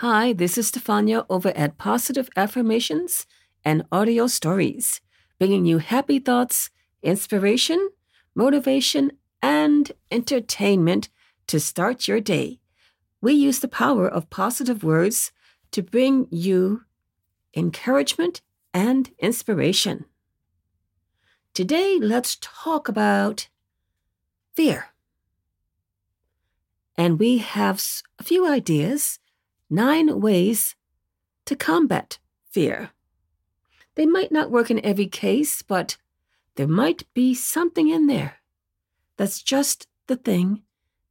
Hi, this is Stefania over at Positive Affirmations and Audio Stories, bringing you happy thoughts, inspiration, motivation, and entertainment to start your day. We use the power of positive words to bring you encouragement and inspiration. Today, let's talk about fear. And we have a few ideas nine ways to combat fear. They might not work in every case, but there might be something in there that's just the thing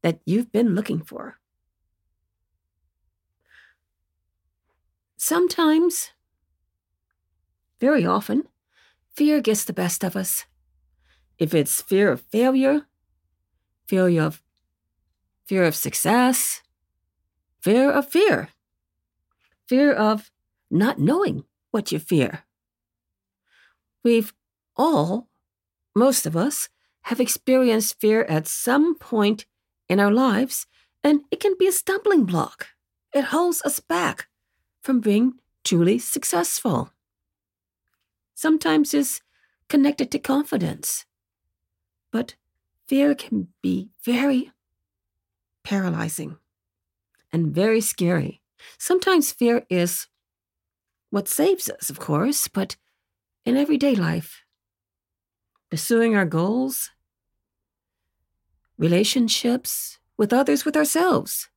that you've been looking for. Sometimes, very often, fear gets the best of us. If it's fear of failure, fear of fear of success, fear of fear, fear of not knowing what you fear. We've all, most of us, have experienced fear at some point in our lives, and it can be a stumbling block. It holds us back from being truly successful. Sometimes it's connected to confidence, but fear can be very paralyzing and very scary. Sometimes fear is what saves us, of course, but in everyday life, pursuing our goals, relationships with others, with ourselves,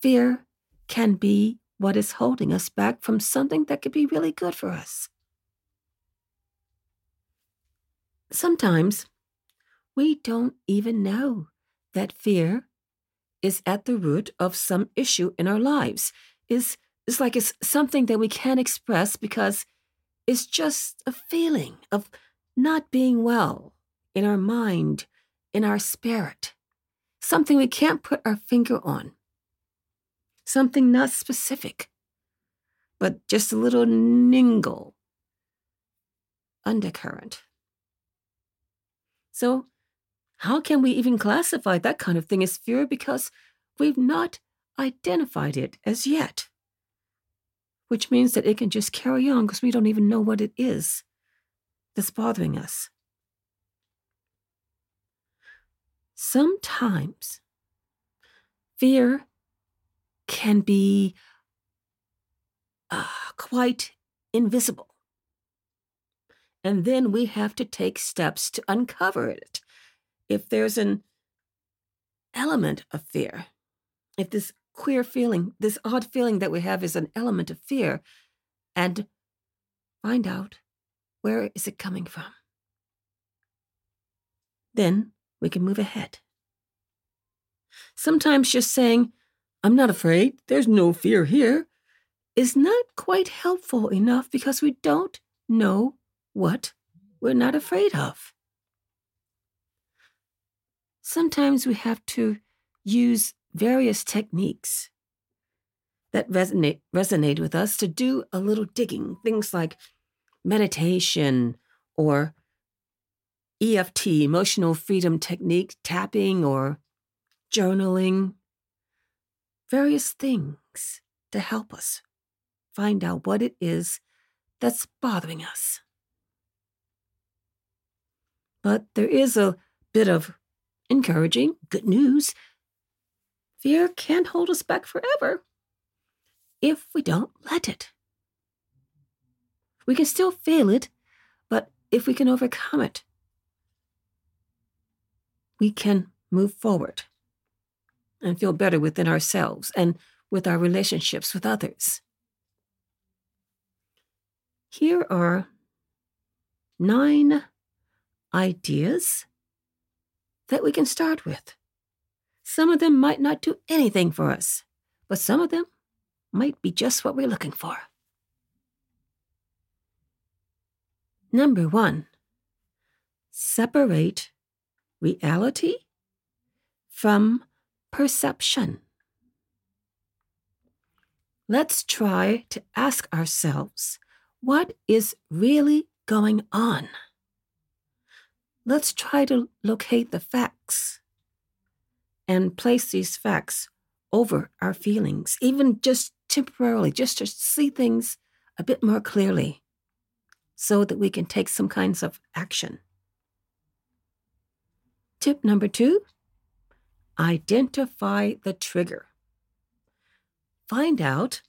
fear can be what is holding us back from something that could be really good for us. Sometimes we don't even know that fear is at the root of some issue in our lives. Is it's like it's something that we can't express because it's just a feeling of not being well in our mind, in our spirit. Something we can't put our finger on. Something not specific, but just a little ningle undercurrent. So how can we even classify that kind of thing as fear because we've not identified it as yet? Which means that it can just carry on because we don't even know what it is that's bothering us. Sometimes fear can be uh, quite invisible. And then we have to take steps to uncover it if there's an element of fear, if this queer feeling, this odd feeling that we have is an element of fear, and find out where is it coming from. Then we can move ahead. Sometimes just saying, I'm not afraid, there's no fear here, is not quite helpful enough because we don't know what we're not afraid of sometimes we have to use various techniques that resonate resonate with us to do a little digging things like meditation or EFT emotional freedom technique tapping or journaling various things to help us find out what it is that's bothering us. But there is a bit of encouraging, good news. Fear can't hold us back forever. if we don't let it. We can still feel it, but if we can overcome it, we can move forward and feel better within ourselves and with our relationships with others. Here are nine ideas that we can start with. Some of them might not do anything for us, but some of them might be just what we're looking for. Number one, separate reality from perception. Let's try to ask ourselves what is really going on? Let's try to locate the facts and place these facts over our feelings, even just temporarily, just to see things a bit more clearly so that we can take some kinds of action. Tip number two identify the trigger. Find out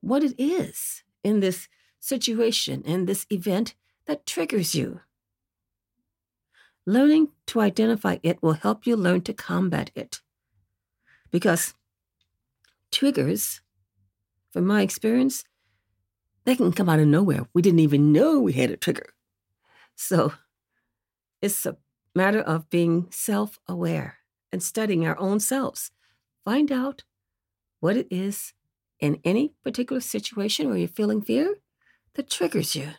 what it is in this situation, in this event that triggers you. Learning to identify it will help you learn to combat it. Because triggers, from my experience, they can come out of nowhere. We didn't even know we had a trigger. So it's a matter of being self aware and studying our own selves. Find out what it is in any particular situation where you're feeling fear that triggers you.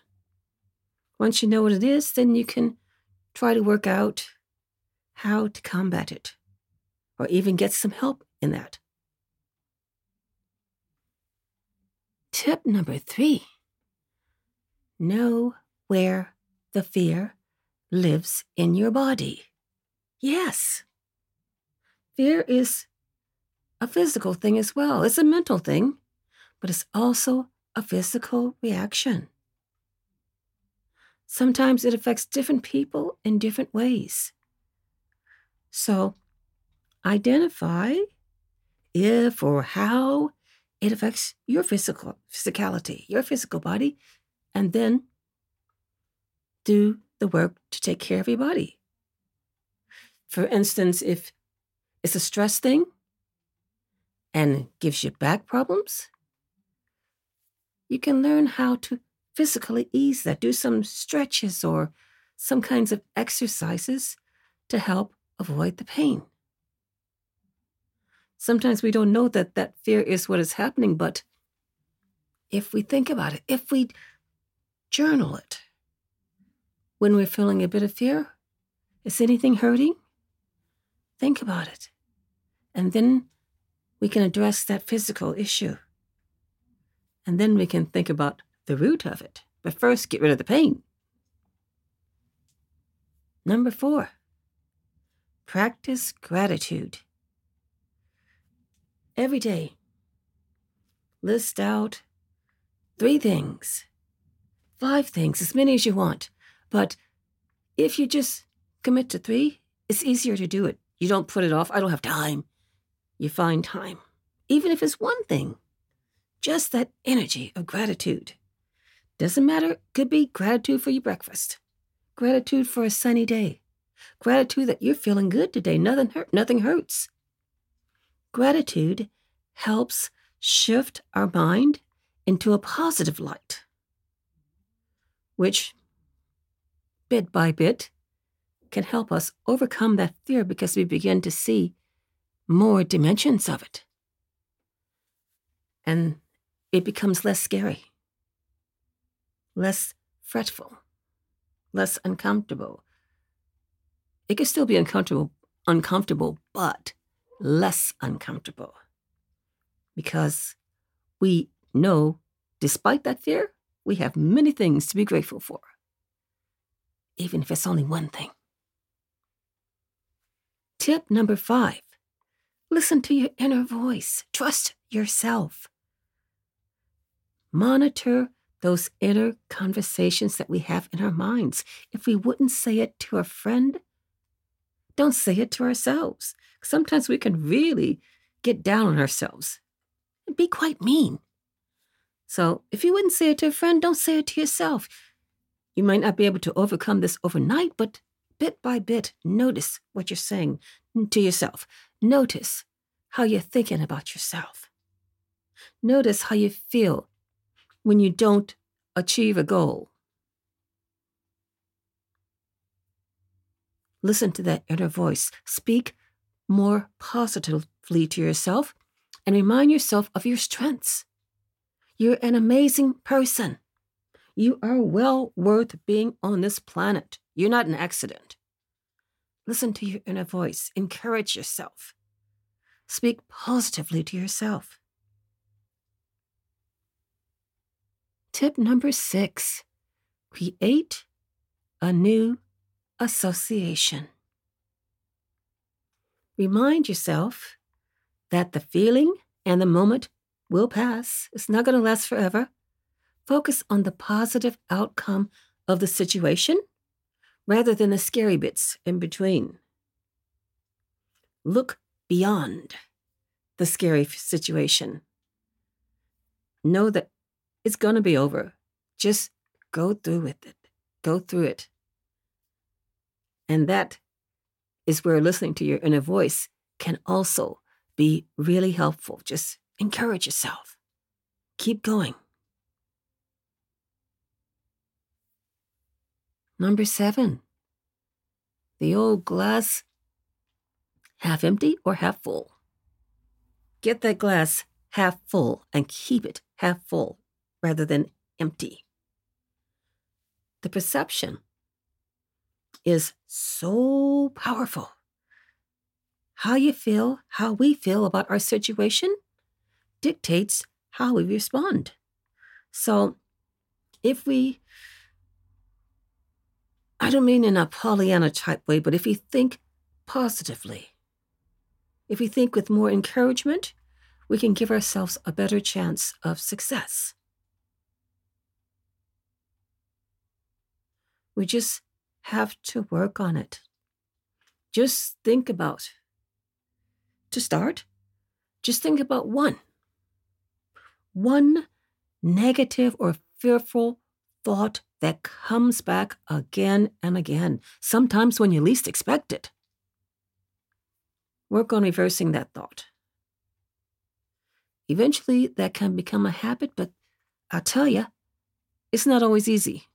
Once you know what it is, then you can try to work out how to combat it or even get some help in that. Tip number three know where the fear lives in your body. Yes, fear is a physical thing as well, it's a mental thing, but it's also a physical reaction. Sometimes it affects different people in different ways. So, identify if or how it affects your physical physicality, your physical body, and then do the work to take care of your body. For instance, if it's a stress thing and gives you back problems, you can learn how to physically ease that. Do some stretches or some kinds of exercises to help avoid the pain. Sometimes we don't know that that fear is what is happening, but if we think about it, if we journal it, when we're feeling a bit of fear, is anything hurting? Think about it. And then we can address that physical issue. And then we can think about the root of it. But first, get rid of the pain. Number four, practice gratitude. Every day, list out three things, five things, as many as you want. But if you just commit to three, it's easier to do it. You don't put it off. I don't have time. You find time, even if it's one thing. Just that energy of gratitude. Doesn't matter, could be gratitude for your breakfast, gratitude for a sunny day, gratitude that you're feeling good today, nothing, hurt, nothing hurts. Gratitude helps shift our mind into a positive light, which bit by bit can help us overcome that fear because we begin to see more dimensions of it. And it becomes less scary less fretful, less uncomfortable. It can still be uncomfortable, uncomfortable, but less uncomfortable. Because we know, despite that fear, we have many things to be grateful for, even if it's only one thing. Tip number five listen to your inner voice, trust yourself. Monitor those inner conversations that we have in our minds. If we wouldn't say it to a friend, don't say it to ourselves. Sometimes we can really get down on ourselves and be quite mean. So if you wouldn't say it to a friend, don't say it to yourself. You might not be able to overcome this overnight, but bit by bit, notice what you're saying to yourself. Notice how you're thinking about yourself. Notice how you feel when you don't achieve a goal. Listen to that inner voice. Speak more positively to yourself and remind yourself of your strengths. You're an amazing person. You are well worth being on this planet. You're not an accident. Listen to your inner voice. Encourage yourself. Speak positively to yourself. Tip number six create a new association. Remind yourself that the feeling and the moment will pass. It's not going to last forever. Focus on the positive outcome of the situation rather than the scary bits in between. Look beyond the scary situation. Know that it's going to be over. Just go through with it. Go through it. And that is where listening to your inner voice can also be really helpful. Just encourage yourself. Keep going. Number seven, the old glass half empty or half full. Get that glass half full and keep it half full rather than empty. The perception is so powerful. How you feel, how we feel about our situation dictates how we respond. So if we, I don't mean in a Pollyanna type way, but if we think positively, if we think with more encouragement, we can give ourselves a better chance of success. We just have to work on it. Just think about, to start, just think about one. One negative or fearful thought that comes back again and again, sometimes when you least expect it. Work on reversing that thought. Eventually, that can become a habit, but I'll tell you, it's not always easy.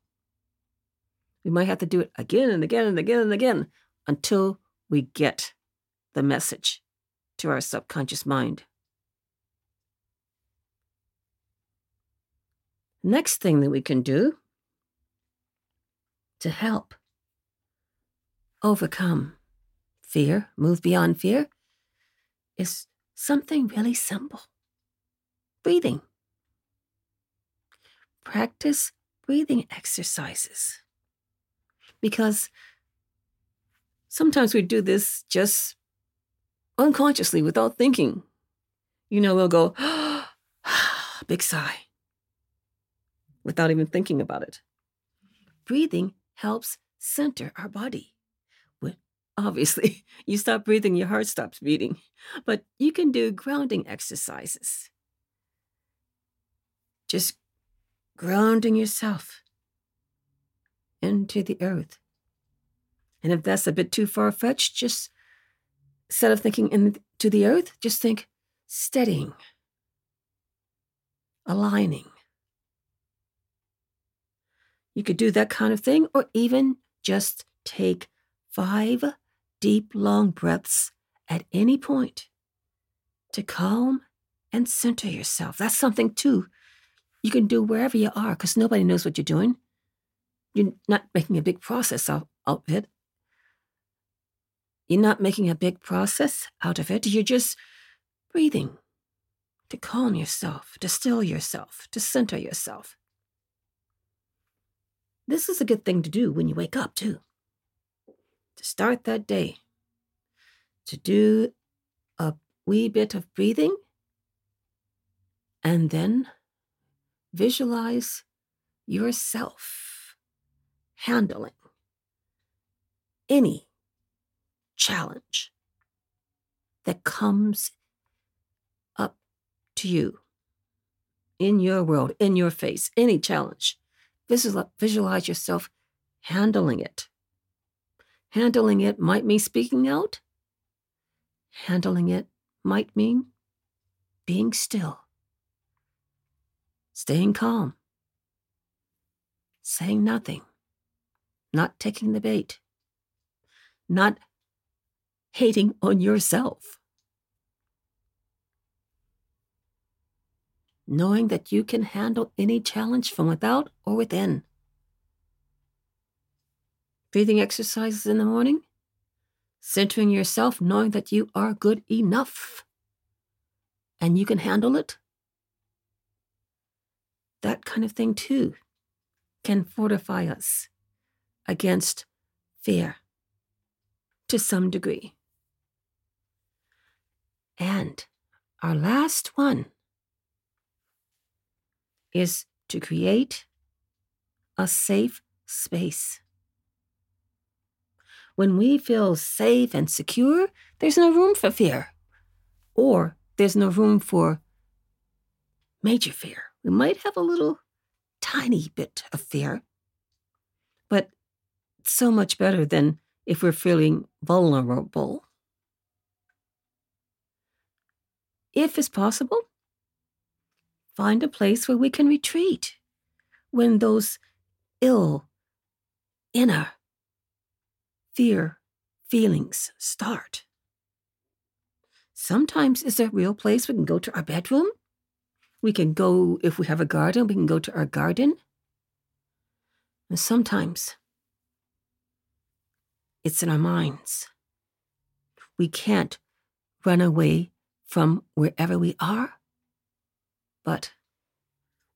We might have to do it again and again and again and again until we get the message to our subconscious mind. Next thing that we can do to help overcome fear, move beyond fear, is something really simple breathing. Practice breathing exercises because sometimes we do this just unconsciously without thinking. You know, we'll go, big sigh, without even thinking about it. Breathing helps center our body. Obviously, you stop breathing, your heart stops beating, but you can do grounding exercises. Just grounding yourself into the earth. And if that's a bit too far fetched, just instead of thinking into the earth, just think steadying, aligning. You could do that kind of thing, or even just take five deep, long breaths at any point to calm and center yourself. That's something, too, you can do wherever you are because nobody knows what you're doing. You're not making a big process out of it. You're not making a big process out of it. You're just breathing to calm yourself, to still yourself, to center yourself. This is a good thing to do when you wake up, too. To start that day, to do a wee bit of breathing, and then visualize yourself handling any challenge that comes up to you in your world, in your face, any challenge. Visualize yourself handling it. Handling it might mean speaking out. Handling it might mean being still, staying calm, saying nothing, not taking the bait, not hating on yourself. Knowing that you can handle any challenge from without or within. Breathing exercises in the morning, centering yourself, knowing that you are good enough and you can handle it. That kind of thing, too, can fortify us against fear to some degree. And our last one is to create a safe space. When we feel safe and secure, there's no room for fear, or there's no room for major fear. We might have a little tiny bit of fear, so much better than if we're feeling vulnerable if it's possible, find a place where we can retreat when those ill inner fear feelings start. Sometimes it's a real place we can go to our bedroom. We can go, if we have a garden, we can go to our garden. And sometimes it's in our minds. We can't run away from wherever we are, but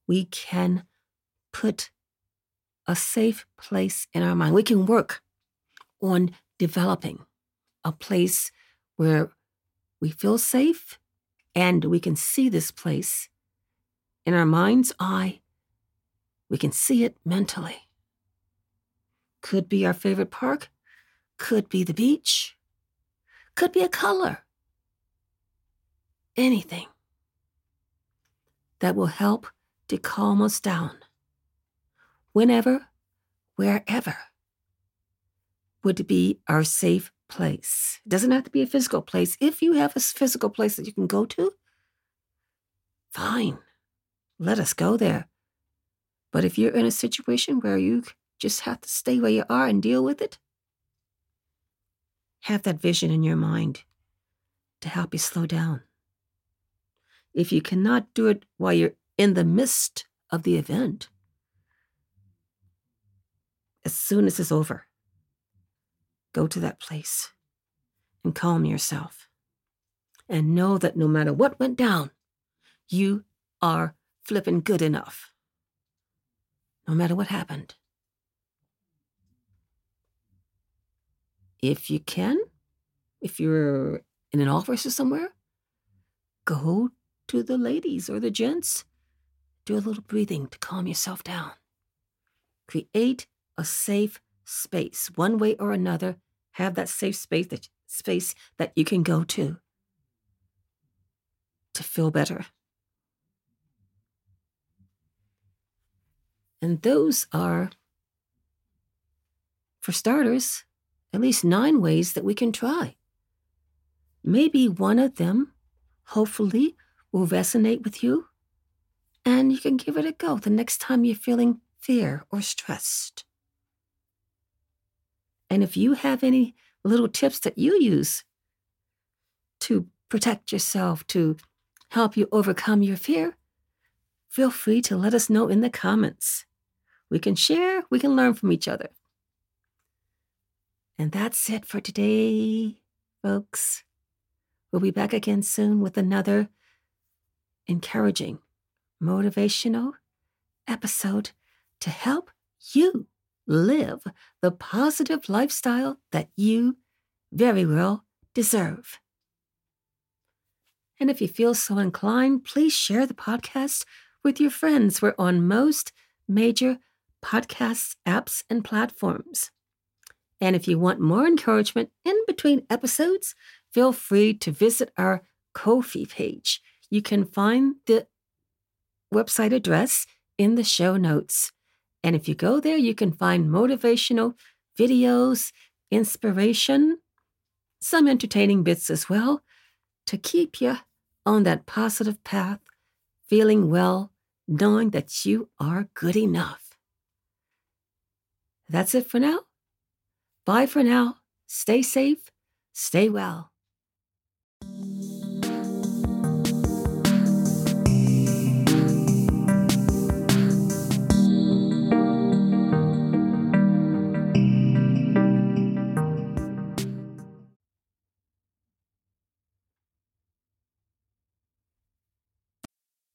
we can put a safe place in our mind. We can work on developing a place where we feel safe and we can see this place in our mind's eye. We can see it mentally. Could be our favorite park, could be the beach, could be a color, anything that will help to calm us down. Whenever, wherever would be our safe place. It doesn't have to be a physical place. If you have a physical place that you can go to, fine, let us go there. But if you're in a situation where you just have to stay where you are and deal with it, have that vision in your mind to help you slow down if you cannot do it while you're in the midst of the event, as soon as it's over, go to that place and calm yourself. And know that no matter what went down, you are flipping good enough. No matter what happened. If you can, if you're in an office or somewhere, go to the ladies or the gents. Do a little breathing to calm yourself down. Create a safe space, one way or another. Have that safe space that space that you can go to to feel better. And those are, for starters, at least nine ways that we can try. Maybe one of them, hopefully, will resonate with you, and you can give it a go the next time you're feeling fear or stressed. And if you have any little tips that you use to protect yourself, to help you overcome your fear, feel free to let us know in the comments. We can share, we can learn from each other. And that's it for today, folks. We'll be back again soon with another encouraging, motivational episode to help you live the positive lifestyle that you very well deserve. And if you feel so inclined, please share the podcast with your friends. We're on most major podcast apps and platforms. And if you want more encouragement in between episodes, feel free to visit our Ko-fi page You can find the website address in the show notes. And if you go there, you can find motivational videos, inspiration, some entertaining bits as well to keep you on that positive path, feeling well, knowing that you are good enough. That's it for now. Bye for now. Stay safe, stay well.